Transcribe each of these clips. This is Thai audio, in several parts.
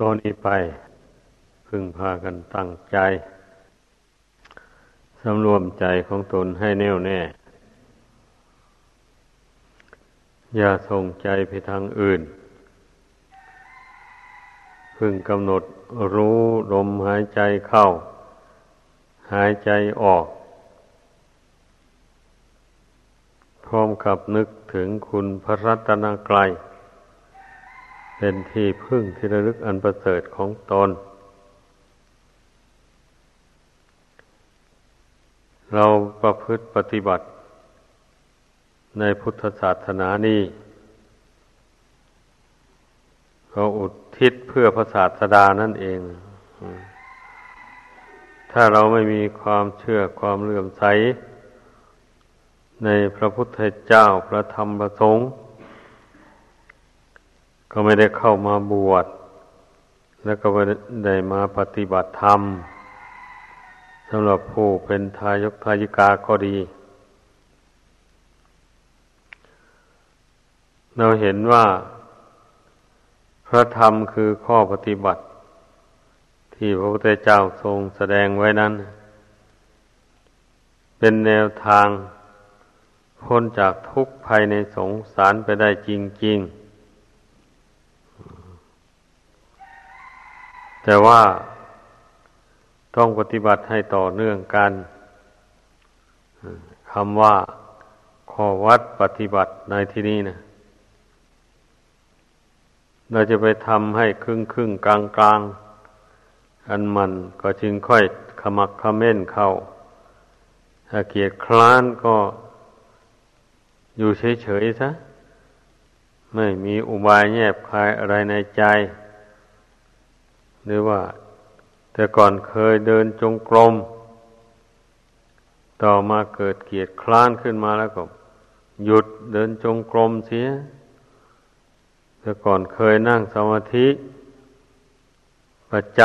ตอนนี้ไปพึงพากันตั้งใจสำรวมใจของตนให้แน่วแน่ อย่าส่งใจไปทางอื่น พึงกำหนดรู้ลมหายใจเข้า หายใจออก พร้อมกับนึกถึงคุณพระรัตนกรัย เป็นที่พึ่งที่ระลึกอันประเสริฐของตน เราประพฤติปฏิบัติ ในพุทธศาสนานี้เราอุทิศเพื่อพระศาสดานั่นเอง ถ้าเราไม่มีความเชื่อความเลื่อมใส ในพระพุทธเจ้าพระธรรมพระสงฆ์ ก็ไม่ได้เข้ามาบวช แล้วก็ไม่ได้มาปฏิบัติธรรมสำหรับผู้เป็นทายกทายิกาก็ดี เราเห็นว่า พระธรรมคือข้อปฏิบัติ ที่พระพุทธเจ้าทรงแสดงไว้นั้น เป็นแนวทางพ้นจากทุกข์ภายในสงสารไปได้จริงๆ แต่ว่าต้องปฏิบัติให้ต่อเนื่องกันคำว่าข้อวัดปฏิบัติในที่นี้นะเราจะไปทำให้ครึ่งครึ่งกลางกลางอันมันก็จึงค่อยขมักขม้นเข้า ถ้าเกียดคร้านก็อยู่เฉยๆซะ ไม่มีอุบายแยบคายอะไรในใจ หรือว่า แต่ก่อนเคยเดินจงกรม ต่อมาเกิดเกียรติคลานขึ้นมาแล้วก็ หยุดเดินจงกรมเสีย แต่ก่อนเคยนั่งสมาธิ ประจ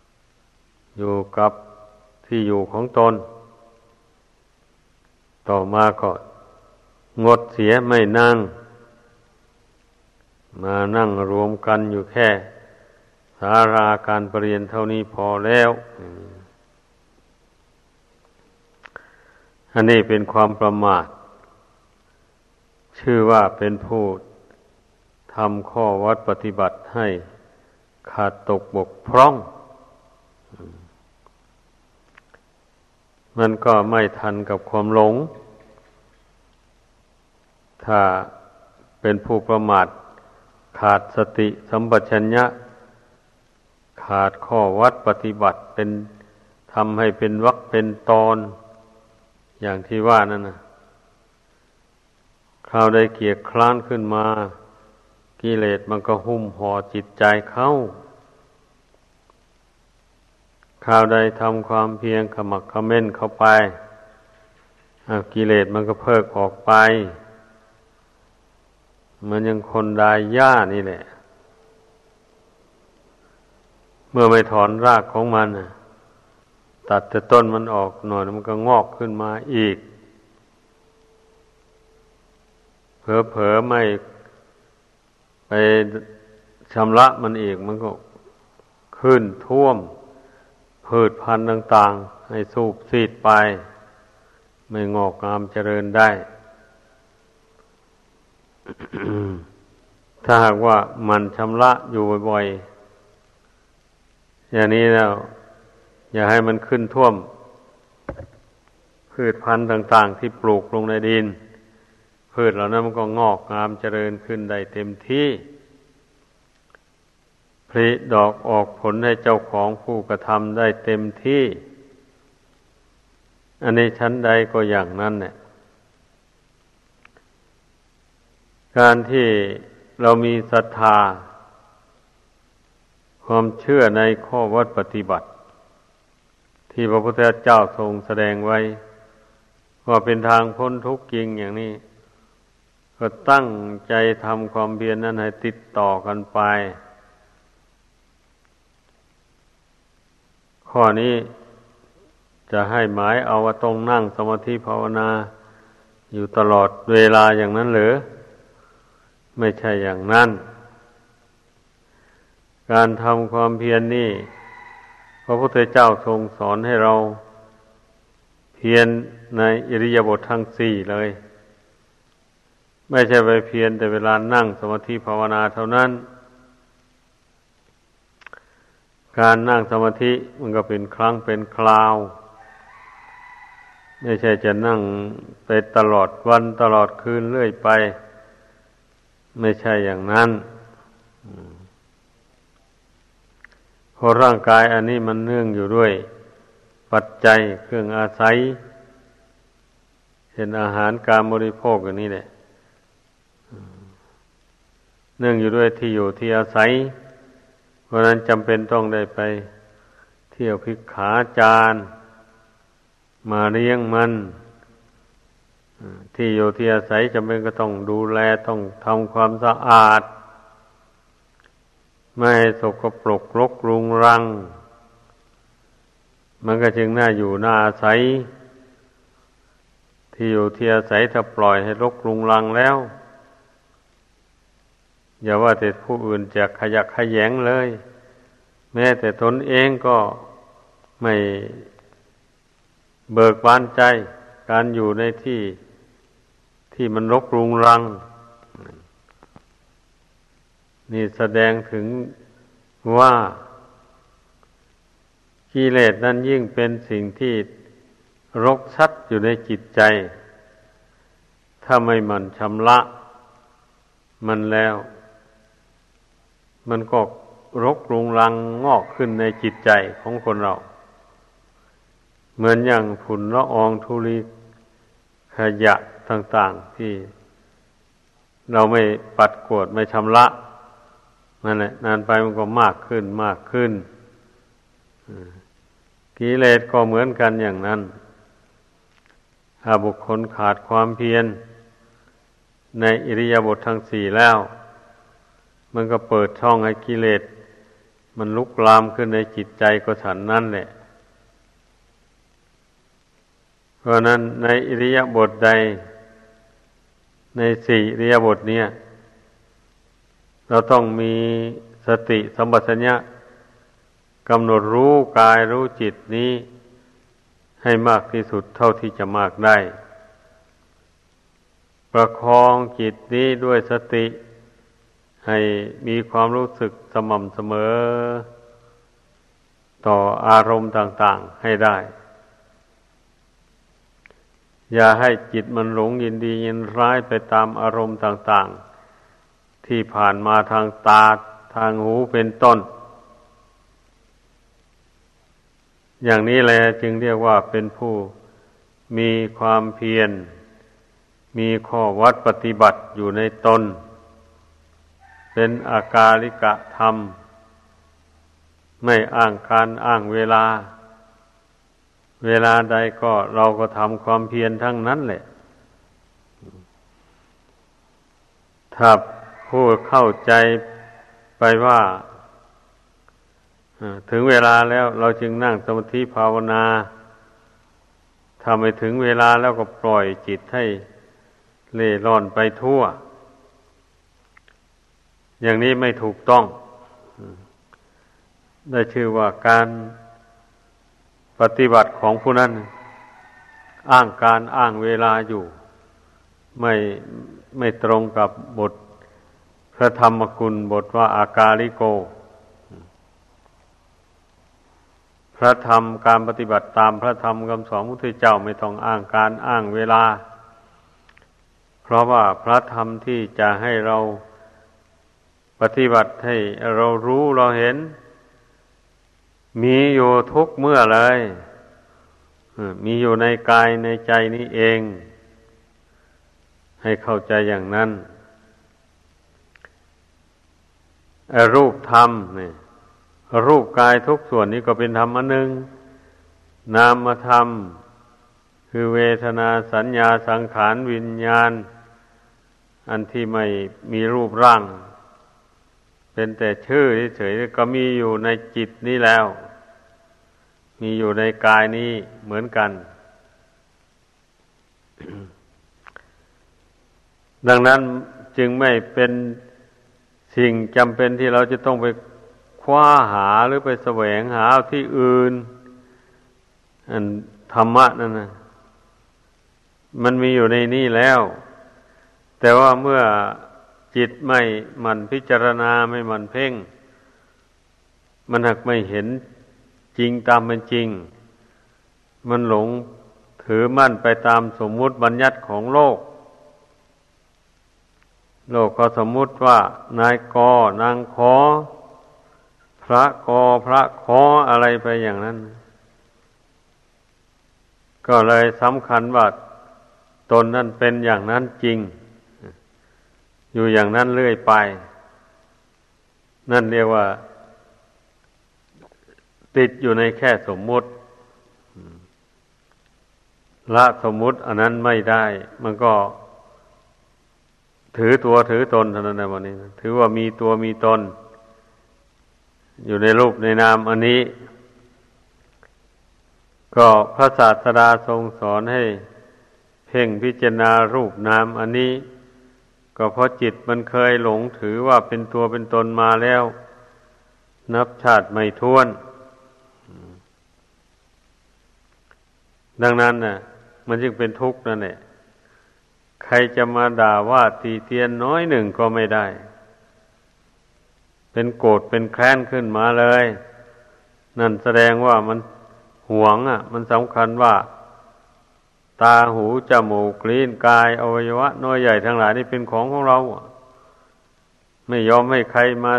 ำอยู่กับที่อยู่ของตน ต่อมาก็งดเสียไม่นั่ง มานั่งรวมกันอยู่แค่ สาราการปรริยนเท่านี้พอแล้ว อันนี้เป็นความประมาท ชื่อว่าเป็นผู้ทำข้อวัดปฏิบัติให้ขาดตกบกพร่อง มันก็ไม่ทันกับความหลง ถ้าเป็นผู้ประมาทขาดสติสัมปชัญญะ ขาดข้อวัดปฏิบัติเป็นทำให้เป็นวักเป็นตอน อย่างที่ว่านั่นนะคราวใดเกียกคลานขึ้นมา กิเลสมันก็หุ้มห่อจิตใจเข้าคราวใดทำความเพียรขมักขม้นเข้าไปกิเลสมันก็เพิกออกไป เหมันยังคนดายหญ้านี่แหละ เมื่อไม่ถอนรากของมันตัดแต่ต้นมันออกหน่อยมันก็งอกขึ้นมาอีก เผลอๆไม่ไปชำระมันอีกมันก็ขึ้นท่วม พืชพันธุ์ต่าง ๆ ให้สูบซีดไป ไม่งอกงามเจริญได้ ถ้าหากว่ามันชำระอยู่บ่อยๆ อย่างนี้แล้ว อย่าให้มันขึ้นท่วม พืชพันธุ์ต่าง ๆ ที่ปลูกลงในดิน พืชเหล่านั้นมันก็งอกงามเจริญขึ้นได้เต็มที่ผลิดอกออกผลให้เจ้าของผู้กระทำได้เต็มที่ อันนี้ชั้นใดก็อย่างนั้นเนี่ยการที่เรามีศรัทธา ความเชื่อในข้อวัดปฏิบัติ ที่พระพุทธเจ้าทรงแสดงไว้ ว่าเป็นทางพ้นทุกข์จริงอย่างนี้ ก็ตั้งใจทำความเพียรนนั้นให้ติดต่อกันไป ข้อนี้จะให้หมายเอาว่าตรงนั่งสมาธิภาวนา อยู่ตลอดเวลาอย่างนั้นหรือ ไม่ใช่อย่างนั้น การทำความเพียรนนี่ พระพุทธเจ้าทรงสอนให้เราเพียรในอิริยาบถทั้งสี่เลย ไม่ใช่ไปเพียรแต่เวลานั่งสมาธิภาวนาเท่านั้น การนั่งสมาธิมันก็เป็นครั้งเป็นคราว ไม่ใช่จะนั่งไปตลอดวันตลอดคืนเรื่อยไป ไม่ใช่อย่างนั้น เพราะร่างกายอันนี้มันเนื่องอยู่ด้วย ปัจจัยเครื่องอาศัย เห็นอาหารการบริโภคอย่างนี้แหละเนื่องอยู่ด้วยที่อยู่ที่อาศัย เพราะนั้นจำเป็นต้องได้ไป เที่ยวพิกขาจารมาเลี้ยงมันที่อยู่ที่อาศัยจำเป็นก็ต้องดูแลต้องทำความสะอาด ไม่ให้สกปรกรกรุงรัง มันก็จึงน่าอยู่น่าอาศัย ที่อยู่ที่อาศัยถ้าปล่อยให้รกรุงรังแล้ว อย่าว่าแต่ผู้อื่นจะขยักขยงเลย แม้แต่ตนเองก็ไม่เบิกบานใจ การอยู่ในที่ที่มันรกรุงรัง นี่แสดงถึงว่ากิเลสนั้นยิ่งเป็นสิ่งที่รกชัดอยู่ในจิตใจ ถ้าไม่มันชำระ มันแล้ว มันก็รกรุงรังงอกขึ้นในจิตใจของคนเรา เหมือนอย่างฝุ่นละอองธุลีขยะต่าง ๆที่เราไม่ปัดกวดไม่ชำระ นั่นแหละ นานไปมันก็มากขึ้นมากขึ้นกิเลสก็เหมือนกันอย่างนั้น ถ้าบุคคลขาดความเพียร ในอิริยาบถทั้งสี่แล้ว มันก็เปิดช่องให้กิเลส มันลุกลามขึ้นในจิตใจก็ฉันนั่นแหละ เพราะนั้นในอิริยาบถใด ในสี่เรียบทเนี้ย เราต้องมีสติสัมปชัญญะกำหนดรู้กายรู้จิตนี้ ให้มากที่สุดเท่าที่จะมากได้ ประคองจิตนี้ด้วยสติ ให้มีความรู้สึกสม่ำเสมอ ต่ออารมณ์ต่าง ๆให้ได้ อย่าให้จิตมันหลงยินดียินร้ายไปตามอารมณ์ต่าง ๆ ที่ผ่านมาทางตาทางหูเป็นต้น อย่างนี้แหละจึงเรียกว่าเป็นผู้มีความเพียร มีข้อวัดปฏิบัติอยู่ในตน เป็นอากาลิกะธรรม ไม่อ้างการอ้างเวลา เวลาใดก็เราก็ทำความเพียรทั้งนั้นแหละถ้า ผู้เข้าใจไปว่าถึงเวลาแล้วเราจึงนั่งสมาธิภาวนาทำไปถึงเวลาแล้วก็ปล่อยจิตให้เล่ร่อนไปทั่ว อย่างนี้ไม่ถูกต้อง ได้ชื่อว่าการปฏิบัติของผู้นั้นอ้างการอ้างเวลาอยู่ ไม่ไม่ตรงกับบท ระธรรมคุณบทว่าอากาลิโก พระธรรมการปฏิบัติตามพระธรรมคำสอนพระเจ้าไม่ต้องอ้างการอ้างเวลา เพราะว่าพระธรรมที่จะให้เราปฏิบัติให้เรารู้เราเห็น มีอยู่ทุกเมื่อเลยมีอยู่ในกายในใจนี้เอง ให้เข้าใจอย่างนั้น รูปธรรมนี่รูปกายทุกส่วนนี้ก็เป็นธรรมอันหนึ่ง นามธรรม คือเวทนาสัญญาสังขารวิญญาณ อันที่ไม่มีรูปร่าง เป็นแต่ชื่อเฉยๆก็มีอยู่ในจิตนี้แล้ว มีอยู่ในกายนี้เหมือนกัน ดังนั้นจึงไม่เป็น สิ่งจำเป็นที่เราจะต้องไปคว้าหาหรือไปแสวงหาที่อื่นอันธรรมะนั่นนะมันมีอยู่ในนี่แล้ว แต่ว่าเมื่อจิตไม่มันพิจารณาไม่มันเพ่ง มันหักไม่เห็นจริงตามเป็นจริง มันหลงถือมั่นไปตามสมมุติบัญญัติของโลก โลกก็สมมุติว่านายกนางขอ พระกอพระขออะไรไปอย่างนั้น ก็เลยสำคัญว่าตนนั่นเป็นอย่างนั้นจริง อยู่อย่างนั้นเรื่อยไป นั่นเรียกว่า ติดอยู่ในแค่สมมุติละสมมุติอันนั้นไม่ได้ มันก็ ถือตัวถือตนเท่านั้นในวันนี้ ถือว่ามีตัวมีตน อยู่ในรูปในนามอันนี้ ก็พระศาสดาทรงสอนให้ เพ่งพิจารณารูปนามอันนี้ ก็เพราะจิตมันเคยหลงถือว่าเป็นตัวเป็นตนมาแล้ว นับชาติไม่ท้วน ดังนั้นน่ะ มันจึงเป็นทุกข์นั่นแหละ ครจะมาด่าว่าตีเตียนน้อยหนึ่งก็ไม่ได้ เป็นโกรธเป็นแค้นขึ้นมาเลย นั่นแสดงว่ามันหวงอะ มันสำคัญว่า ตาหูจมูกลิ้นกายอวัยวะน้อยใหญ่ทั้งหลายนี่เป็นของของเรา ไม่ยอมให้ใครมา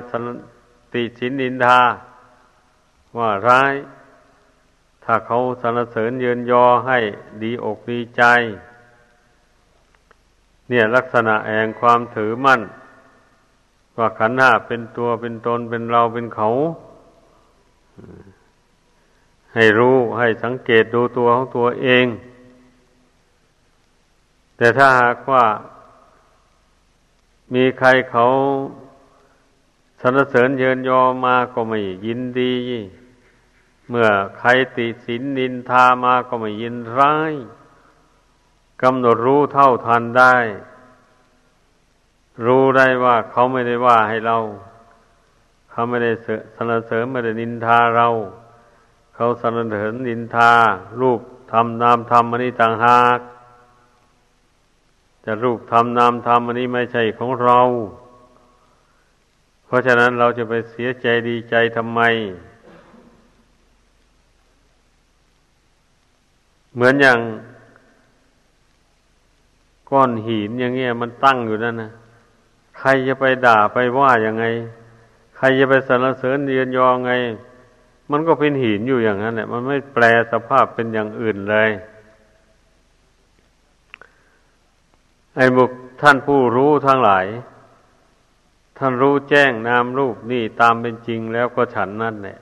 ติชินดินทา ว่าร้าย ถ้าเขาสรรเสริญเยินยอให้ดีอกดีใจ เนี่ยลักษณะแห่งความถือมั่น ว่าขันห้าเป็นตัวเป็นตนเป็นเราเป็นเขา ให้รู้ให้สังเกตดูตัวของตัวเอง แต่ถ้าหากว่า มีใครเขาสรรเสริญเยินยอมาก็ไม่ยินดี เมื่อใครติสินนินทามาก็ไม่ยินร้าย กำหนดรู้เท่าทันได้ รู้ได้ว่าเขาไม่ได้ว่าให้เรา เขาไม่ได้สรรเสริญไม่ได้นินทาเรา เขาสรรเสริญนินทา รูปทำนามทำอันนี้ต่างหากจะรูปทำนามทำอันนี้ไม่ใช่ของเรา เพราะฉะนั้นเราจะไปเสียใจดีใจทำไม เหมือนอย่าง ก้อนหินอย่างเงี้ยมันตั้งอยู่นั่นนะใครจะไปด่าไปว่าอย่างไง ใครจะไปสรรเสริญเรียนยอไง มันก็เป็นหินอยู่อย่างนั้นแหละ มันไม่แปลสภาพเป็นอย่างอื่นเลย ไอ้บุคท่านผู้รู้ทั้งหลาย ท่านรู้แจ้งนามรูปนี่ตามเป็นจริงแล้วก็ฉันนั่นแหละ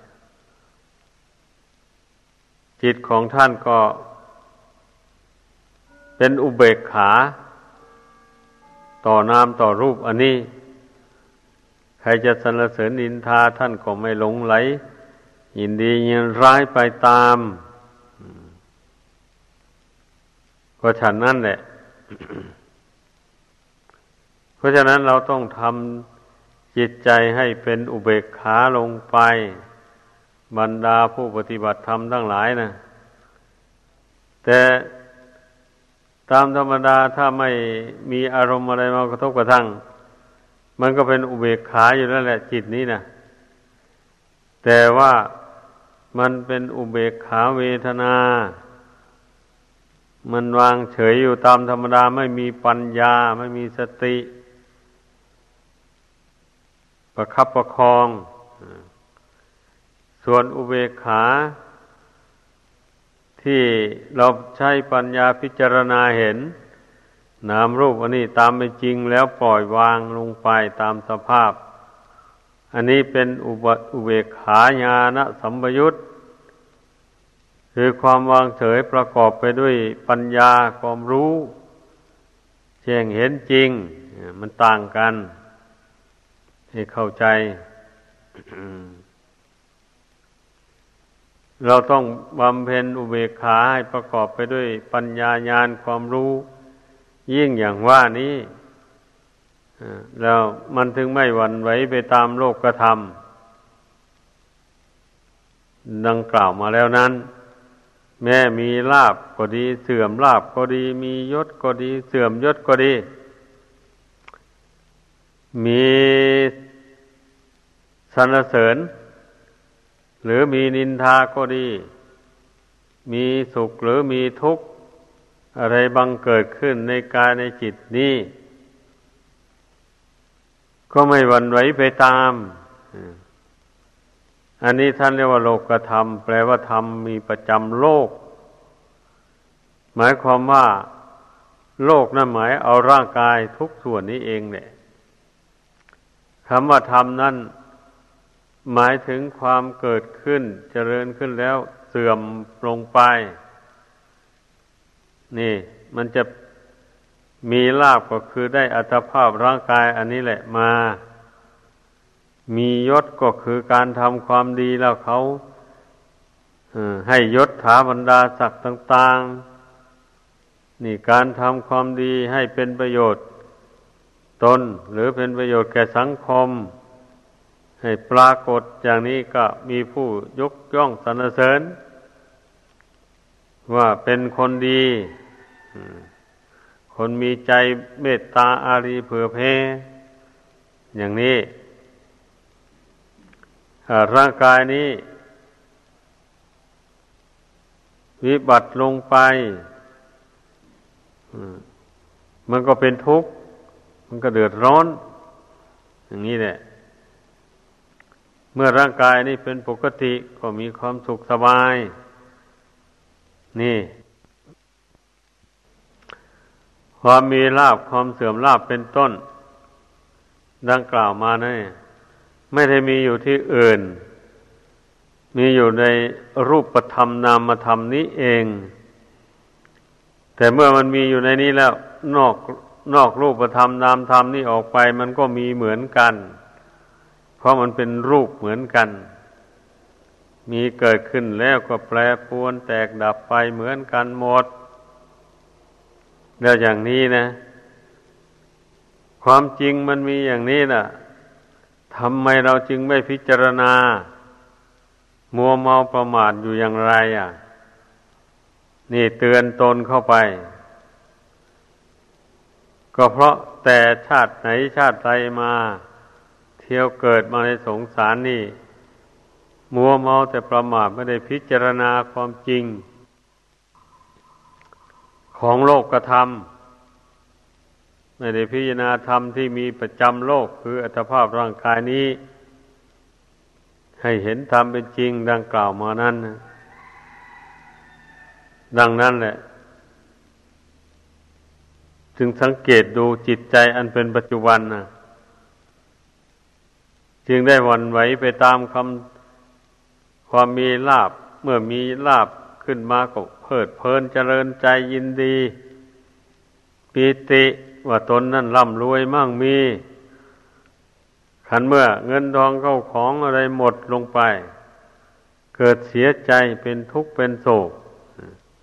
จิตของท่านก็ เป็นอุเบกขา ต่อนามต่อรูปอันนี้ ใครจะสรรเสริญนินทาท่านก็ไม่หลงไหล ยินดียินร้ายไปตาม ก็ฉันนั่นแหละ เพราะฉะนั้นเราต้องทำจิตใจให้เป็นอุเบกขาลงไป บรรดาผู้ปฏิบัติธรรมทั้งหลายนะแต่ ตามธรรมดาถ้าไม่มีอารมณ์อะไรมากระทบกระทั่ง มันก็เป็นอุเบกขาอยู่นั่นแหละจิตนี้นะแต่ว่ามันเป็นอุเบกขาเวทนา มันวางเฉยอยู่ตามธรรมดาไม่มีปัญญาไม่มีสติ ประคับประคอง ส่วนอุเบกขา ที่เราใช้ปัญญาพิจารณาเห็น นามรูปอันนี้ตามเป็นจริงแล้วปล่อยวางลงไปตามสภาพ อันนี้เป็นอุบอุเบกขาญาณสัมปยุตคือความวางเฉยประกอบไปด้วยปัญญาความรู้แจ้งเห็นจริง มันต่างกัน ให้เข้าใจ เราต้องบำเพ็ญอุเบกขาให้ประกอบไปด้วยปัญญาญาณความรู้ ยิ่งอย่างว่านี้แล้วมันถึงไม่หวั่นไหวไปตามโลกกระทำดังกล่าวมาแล้วนั้น แม้มีลาบก็ดี เสื่อมลาบก็ดี มียศก็ดี เสื่อมยศก็ดี มีสรรเสริญ หรือมีนินทาก็ดี มีสุขหรือมีทุกข์ อะไรบังเกิดขึ้นในกายในจิตนี้ ก็ไม่หวั่นไหวไปตาม อันนี้ท่านเรียกว่าโลกธรรม แปลว่าธรรมมีประจำโลก หมายความว่า โลกนั่นหมายเอาร่างกายทุกส่วนนี้เองเนี่ยคำว่าธรรมนั่น หมายถึงความเกิดขึ้นเจริญขึ้นแล้วเสื่อมลงไป นี่ มันจะมีลาบก็คือได้อัตภาพร่างกายอันนี้แหละมา มียศก็คือการทำความดีแล้วเขาให้ยศถาบรรดาศักดิ์ต่าง ๆ นี่การทำความดีให้เป็นประโยชน์ ตนหรือเป็นประโยชน์แก่สังคม ให้ปรากฏอย่างนี้ก็มีผู้ยกย่องสรรเสริญ ว่าเป็นคนดี คนมีใจเมตตาอารีเผื่อเพอย่างนี้ร่างกายนี้ วิบัติลงไป มันก็เป็นทุกข์ มันก็เดือดร้อน อย่างนี้แหละ มื่อร่างกายนี้เป็นปกติก็มีความสุขสบาย นี่ ความมีลาบความเสื่อมลาบเป็นต้น ดังกล่าวมานะเนี่ยไม่ได้มีอยู่ที่อื่น มีอยู่ในรูปธรรมนามธรรมนี้เอง แต่เมื่อมันมีอยู่ในนี้แล้ว นอกนอกรูปธรรมนามธรรมนี้ออกไป มันก็มีเหมือนกัน เพราะมันเป็นรูปเหมือนกัน มีเกิดขึ้นแล้วก็แปรปวนแตกดับไปเหมือนกันหมด แล้วอย่างนี้นะ ความจริงมันมีอย่างนี้นะ่ะทำไมเราจึงไม่พิจารณา มัวเมาประมาทอยู่อย่างไรอะ นี่เตือนตนเข้าไป ก็เพราะแต่ชาติไหนชาติใดมา ที่ยวเกิดมาในสงสารนี่ มัวเมาแต่ประมาทไม่ได้พิจารณาความจริง ของโลกกระทำไม่ได้พิจารณาธรรมที่มีประจำโลกคืออัตภาพร่างกายนี้ ให้เห็นธรรมเป็นจริงดังกล่าวมานั้นดังนั้นแหละจึงสังเกตดูจิตใจอันเป็นปัจจุบันนะ จึงได้วันไหวไปตามคำความมีลาบเมื่อมีลาบขึ้นมาก็เพิดเพลินเจริญใจยินดีปิติว่าตนนั่นร่ำรวยมั่งมีขันเมื่อเงินทองเข้าของอะไรหมดลงไป เกิดเสียใจเป็นทุกข์เป็นโศก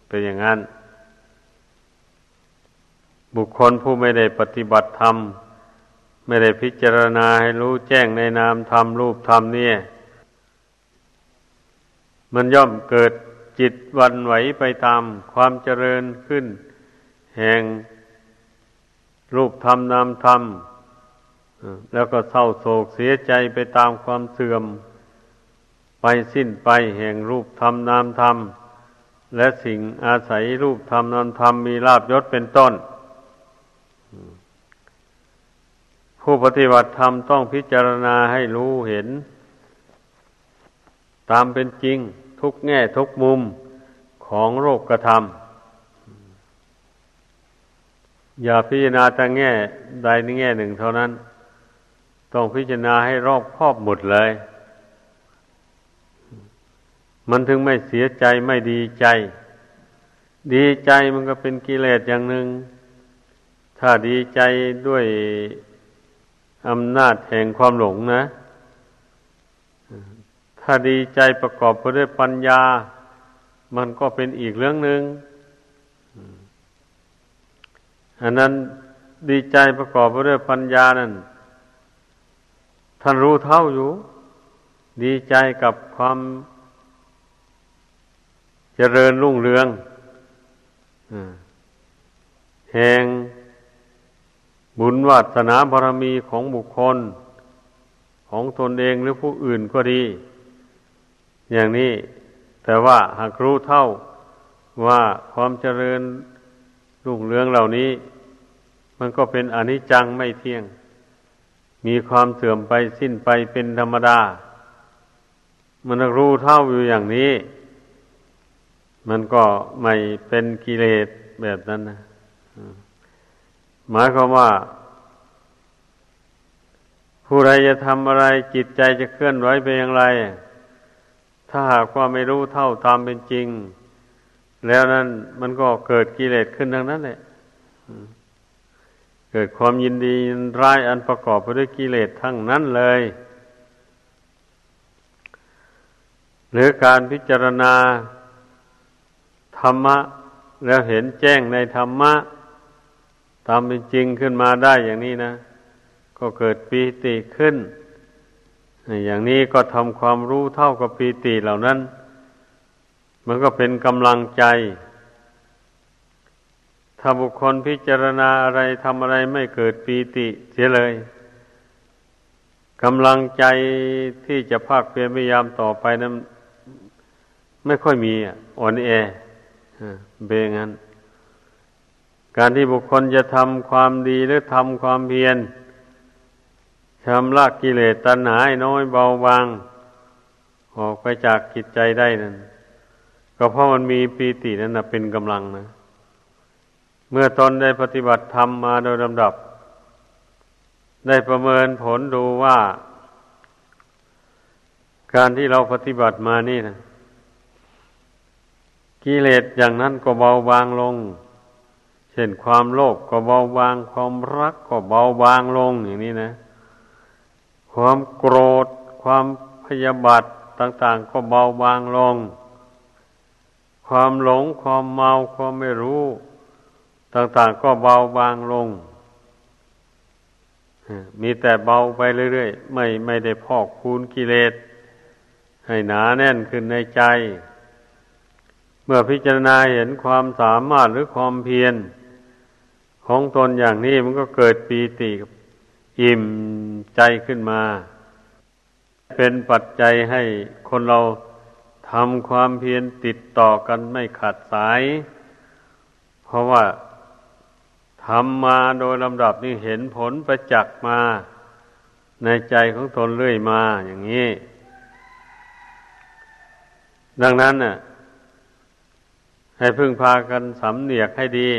เป็นอย่างนั้น บุคคลผู้ไม่ได้ปฏิบัติธรรม ไม่ได้พิจารณาให้รู้แจ้งในนามธรรมรูปธรรมเนี่ย มันย่อมเกิดจิตวันไหวไปตามความเจริญขึ้น แห่งรูปธรรมนามธรรม แล้วก็เศร้าโศกเสียใจไปตามความเสื่อม ไปสิ้นไปแห่งรูปธรรมนามธรรม และสิ่งอาศัยรูปธรรมนามธรรมมีลาบยศเป็นต้น ผู้ปฏิบัติธรรมต้องพิจารณาให้รู้เห็น ตามเป็นจริงทุกแง่ทุกมุมของโลกกระทำอย่าพิจารณาแต่แง่ใดในแง่หนึ่งเท่านั้น ต้องพิจารณาให้รอบครอบหมดเลย มันถึงไม่เสียใจไม่ดีใจ ดีใจมันก็เป็นกิเลสอย่างหนึ่ง ถ้าดีใจด้วย อำนาจแห่งความหลงนะ ถ้าดีใจประกอบไปด้วยปัญญา มันก็เป็นอีกเรื่องหนึ่งอันนั้นดีใจประกอบไปด้วยปัญญานั่นท่านรู้เท่าอยู่ ดีใจกับความเจริญรุ่งเรืองแห่ง บุญวาสนาบารมีของบุคคล ของตนเองหรือผู้อื่นก็ดี อย่างนี้แต่ว่าหากรู้เท่าว่าความเจริญรุ่งเรืองเหล่านี้ มันก็เป็นอนิจจังไม่เที่ยง มีความเสื่อมไปสิ้นไปเป็นธรรมดา มันรู้เท่าอยู่อย่างนี้ มันก็ไม่เป็นกิเลสแบบนั้นนะ หมายความว่า ผู้ใดจะทำอะไรจิตใจจะเคลื่อนไหวไปอย่างไร ถ้าหากว่าไม่รู้เท่าตามเป็นจริง แล้วนั้นมันก็เกิดกิเลสขึ้นทั้งนั้นแหละเกิดความยินดีร้ายอันประกอบไปด้วยกิเลสทั้งนั้นเลยหรือการพิจารณาธรรมะ แล้วเห็นแจ้งในธรรมะ ตามเป็นจริงขึ้นมาได้อย่างนี้นะ ก็เกิดปีติขึ้น อย่างนี้ก็ทำความรู้เท่ากับปีติเหล่านั้น มันก็เป็นกำลังใจ ถ้าบุคคลพิจารณาอะไรทำอะไรไม่เกิดปีติเสียเลยกำลังใจที่จะภาคเพียรพยายามต่อไปนั้นไม่ค่อยมีอ่อนแอเบงั้น การที่บุคคลจะทำความดีหรือทำความเพียรชำระกิเลสตัณหาน้อยเบาบาง ออกไปจากจิตใจได้นั่นก็เพราะมันมีปีตินั่นนะเป็นกำลังนะ เมื่อตอนได้ปฏิบัติธรรมมาโดยลำดับ ได้ประเมินผลดูว่า การที่เราปฏิบัติมานี่นะกิเลสอย่างนั้นก็เบาบางลง ช่นความโลภก็เบาบาง ความรักก็เบาบางลงอย่างนี้นะ ความโกรธ ความพยาบาทต่างๆ ก็เบาบางลง ความหลงความเมาความไม่รู้ ต่างๆ ก็เบาบางลง มีแต่เบาไปเรื่อยๆ ไม่ไม่ได้พอกคูณกิเลส ให้หนาแน่นขึ้นในใจ เมื่อพิจารณาเห็นความสามารถหรือความเพียร ของตนอย่างนี้มันก็เกิดปีติอิ่มใจขึ้นมา เป็นปัจจัยให้คนเราทำความเพียรติดต่อกันไม่ขาดสาย เพราะว่าทำมาโดยลำดับนี่เห็นผลประจักษ์มา ในใจของตนเรื่อยมาอย่างนี้ ดังนั้นน่ะ ให้พึ่งพากันสำเนียกให้ดี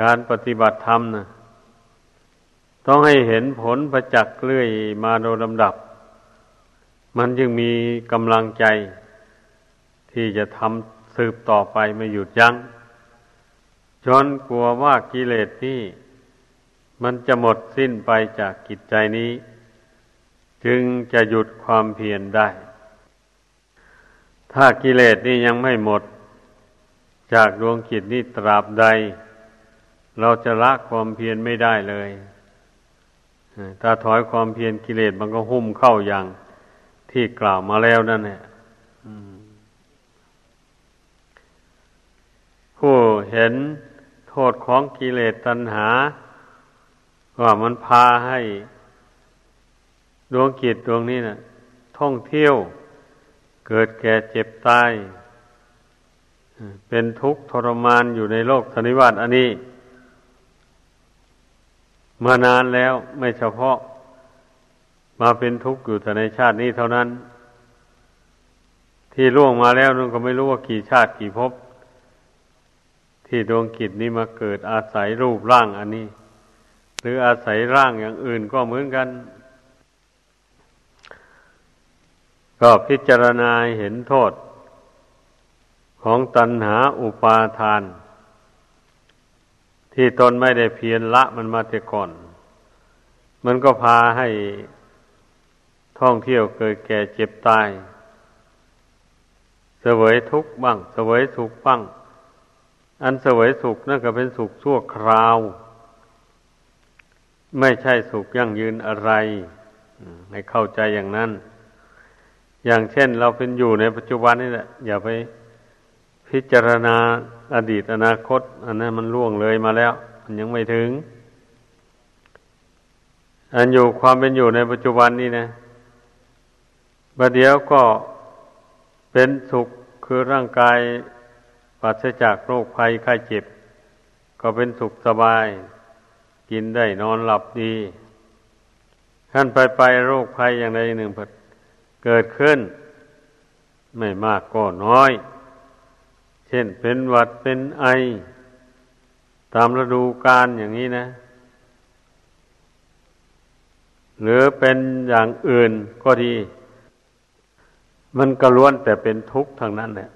การปฏิบัติธรรมนะต้องให้เห็นผลประจักษ์เรื่อยมาโดยลำดับ มันจึงมีกำลังใจ ที่จะทำสืบต่อไปไม่หยุดยัง้งจนกลัวว่ากิเลสนี่มันจะหมดสิ้นไปจากกิจใจนี้ จึงจะหยุดความเพียรได้ ถ้ากิเลสนี่ยังไม่หมด จากดวงจิตนี้ตราบใด เราจะละความเพียรไม่ได้เลยถ้าถอยความเพียรกิเลสมันก็หุ้มเข้าอย่างที่กล่าวมาแล้วนั่นแหละผู้เห็นโทษของกิเลสตัณหา ว่ามันพาให้ ดวงกิจดวงนี้นะ่ะ ท่องเที่ยว เกิดแก่เจ็บตาย เป็นทุกข์ทรมานอยู่ในโลกธนิวัตอันนี้ มานานแล้วไม่เฉพาะ มาเป็นทุกข์อยู่แต่ในชาตินี้เท่านั้น ที่ล่วงมาแล้วนั่นก็ไม่รู้ว่ากี่ชาติกี่ภพที่ดวงกิจนี้มาเกิดอาศัยรูปร่างอันนี้ หรืออาศัยร่างอย่างอื่นก็เหมือนกัน ก็พิจารณาเห็นโทษ ของตัณหาอุปาทาน ที่ตนไม่ได้เพียรละมันมาแต่ก่อน มันก็พาให้ท่องเที่ยวเกิดแก่เจ็บตาย เสวยทุกข์บ้าง เสวยสุขบ้าง อันเสวยสุขนั่นก็เป็นสุขชั่วคราว ไม่ใช่สุขยั่งยืนอะไรให้เข้าใจอย่างนั้น อย่างเช่นเราเป็นอยู่ในปัจจุบันนี่แหละ อย่าไปพิจารณา อดีตอนาคต อันนั้นมันล่วงเลยมาแล้ว มันยังไม่ถึง อันอยู่ความเป็นอยู่ในปัจจุบันนี้นะบัดเดี๋ยวก็เป็นสุขคือร่างกายปราศจากโรคภัยไข้เจ็บ ก็เป็นสุขสบาย กินได้นอนหลับดีขั้นไปไปโรคภัยอย่างใดหนึ่งเกิดขึ้น ไม่มากก็น้อย เช่นเป็นหวัดเป็นไอ ตามฤดูกาลอย่างนี้นะ หรือเป็นอย่างอื่นก็ดี มันก็ล้วนแต่เป็นทุกข์ทางนั้นแหละ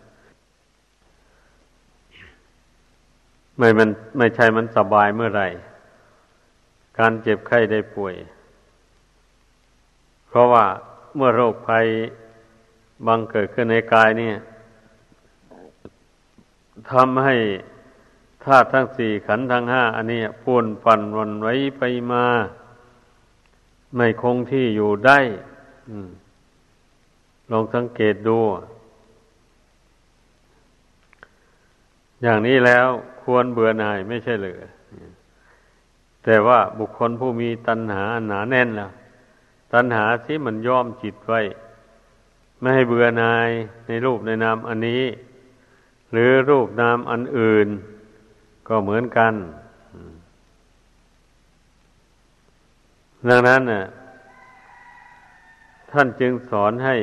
ไม่มันไม่ใช่มันสบายเมื่อไหร่ การเจ็บไข้ได้ป่วย เพราะว่าเมื่อโรคภัยบังเกิดขึ้นในกายเนี่ย ทำให้ธาตุทั้งสี่ขันธ์ทั้งห้าอันนี้ป่วนปั่นวันไว้ไปมา ไม่คงที่อยู่ได้ลองสังเกตดู อย่างนี้แล้วควรเบื่อหน่ายไม่ใช่เหรือแต่ว่าบุคคลผู้มีตัณหาหนาแน่นแล้วตัณหาที่มันย่อมจิตไว้ ไม่ให้เบื่อหน่ายในรูปในนามอันนี้ หรือรูปนามอันอื่น ก็เหมือนกัน ดังนั้นน่ะท่านจึงสอนให้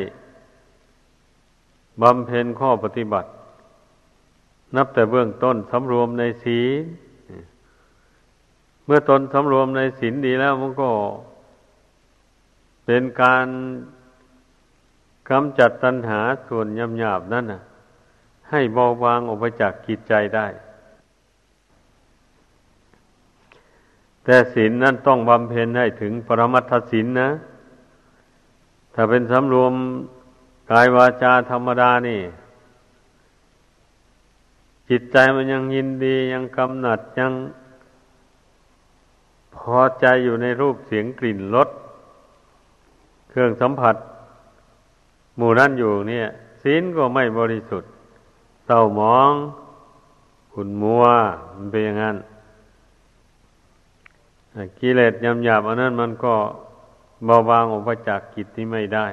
บำเพ็ญข้อปฏิบัติ นับแต่เบื้องต้นสำรวมในศีลเมื่อตนสำรวมในศีลดีแล้วมันก็ เป็นการกำจัดตัณหาส่วนยำหยาบนั่นนะ ให้เบาบางออกไปจากกิจใจได้ แต่ศีลนั่นต้องบำเพ็ญให้ถึงปรมัตถศีลนนะ ถ้าเป็นสำรวมกายวาจาธรรมดานี่ จิตใจมันยังยินดียังกำหนัดยังพอใจอยู่ในรูปเสียงกลิ่นรสเครื่องสัมผัส หมู่นั่นอยู่เนี่ยศีลก็ไม่บริสุทธิ์ ศร้าหมองขุนมัว มันเป็นอย่างนั้นกิเลสยำหยาบอันนั้นมันก็เบาบางออกมาจากกิจที่ไม่ได้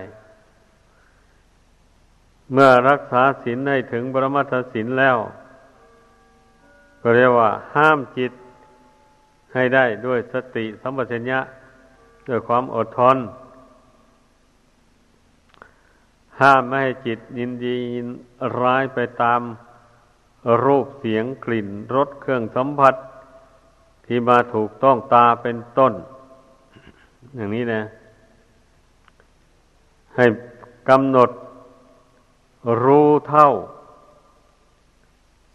เมื่อรักษาศีลได้ถึงปรมัตถศีลแล้ว ก็เรียกว่า ห้ามจิตให้ได้ด้วยสติสัมปชัญญะด้วยความอดทน ห้ามไม่ให้จิตยินดียินร้ายไปตามรูปเสียงกลิ่นรสเครื่องสัมผัส ที่มาถูกต้องตาเป็นต้น อย่างนี้นะ ให้กำหนดรู้เท่า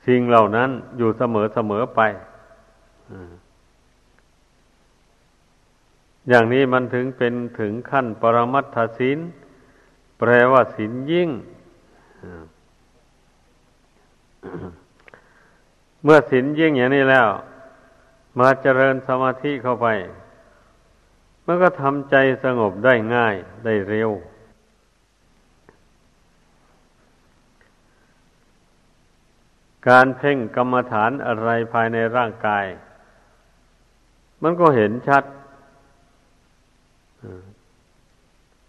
สิ่งเหล่านั้นอยู่เสมอเสมอไปอย่างนี้มันถึงเป็นถึงขั้นปรมัตถศีล แปลว่าศีลยิ่ง เมื่อศีลยิ่งอย่างนี้แล้ว มาเจริญสมาธิเข้าไป มันก็ทำใจสงบได้ง่ายได้เร็ว การเพ่งกรรมฐานอะไรภายในร่างกาย มันก็เห็นชัด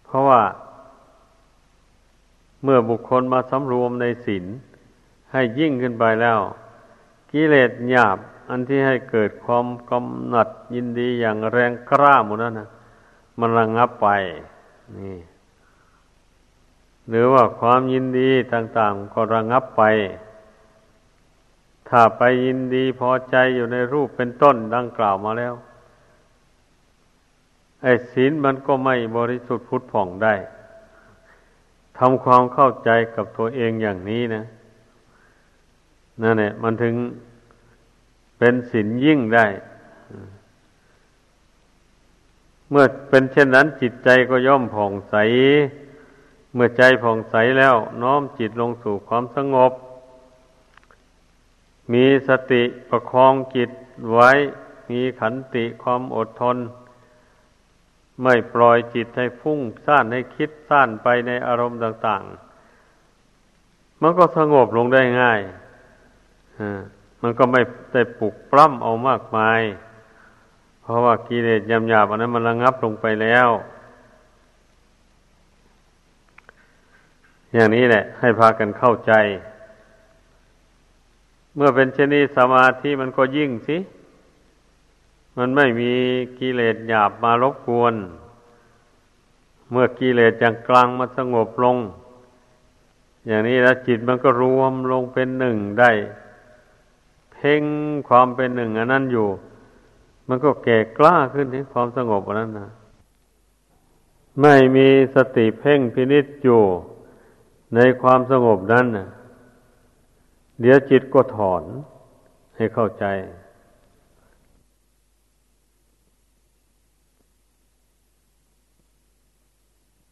เพราะว่า เมื่อบุคคลมาสำรวมในศีลให้ยิ่งขึ้นไปแล้ว กิเลสหยาบ อันที่ให้เกิดความกำหนัดยินดีอย่างแรงกล้าหมดนั้นนะมันระงงับไป นี่ หรือว่าความยินดีต่าง ๆ ก็ระงงับไป ถ้าไปยินดีพอใจอยู่ในรูปเป็นต้นดังกล่าวมาแล้วไอ้ศีลมันก็ไม่บริสุทธิ์พุทธผ่องได้ ทำความเข้าใจกับตัวเองอย่างนี้นะนั่นแหละมันถึงเป็นศีลยิ่งได้ เมื่อเป็นเช่นนั้นจิตใจก็ย่อมผ่องใส เมื่อใจผ่องใสแล้วน้อมจิตลงสู่ความสงบ มีสติประคองจิตไว้ มีขันติความอดทน ไม่ปล่อยจิตให้ฟุ้งซ่านให้คิดซ่านไปในอารมณ์ต่าง ๆ มันก็สงบลงได้ง่ายมันก็ไม่ได้ปลุกปล้ำเอามากมาย เพราะว่ากิเลสยำหยาบอันนั้นมันระงับลงไปแล้ว อย่างนี้แหละ ให้พากันเข้าใจ เมื่อเป็นเช่นนี้สมาธิมันก็ยิ่งสิ มันไม่มีกิเลสหยาบมารบกวน เมื่อกิเลสอย่างกลางมันสงบลง อย่างนี้แล้วจิตมันก็รวมลงเป็นหนึ่งได้ เพ่งความเป็นหนึ่งอันนั้นอยู่ มันก็แก่กล้าขึ้นที่ความสงบอันนั้นนะไม่มีสติเพ่งพินิจอยู่ในความสงบนั้นนะเดี๋ยวจิตก็ถอนให้เข้าใจ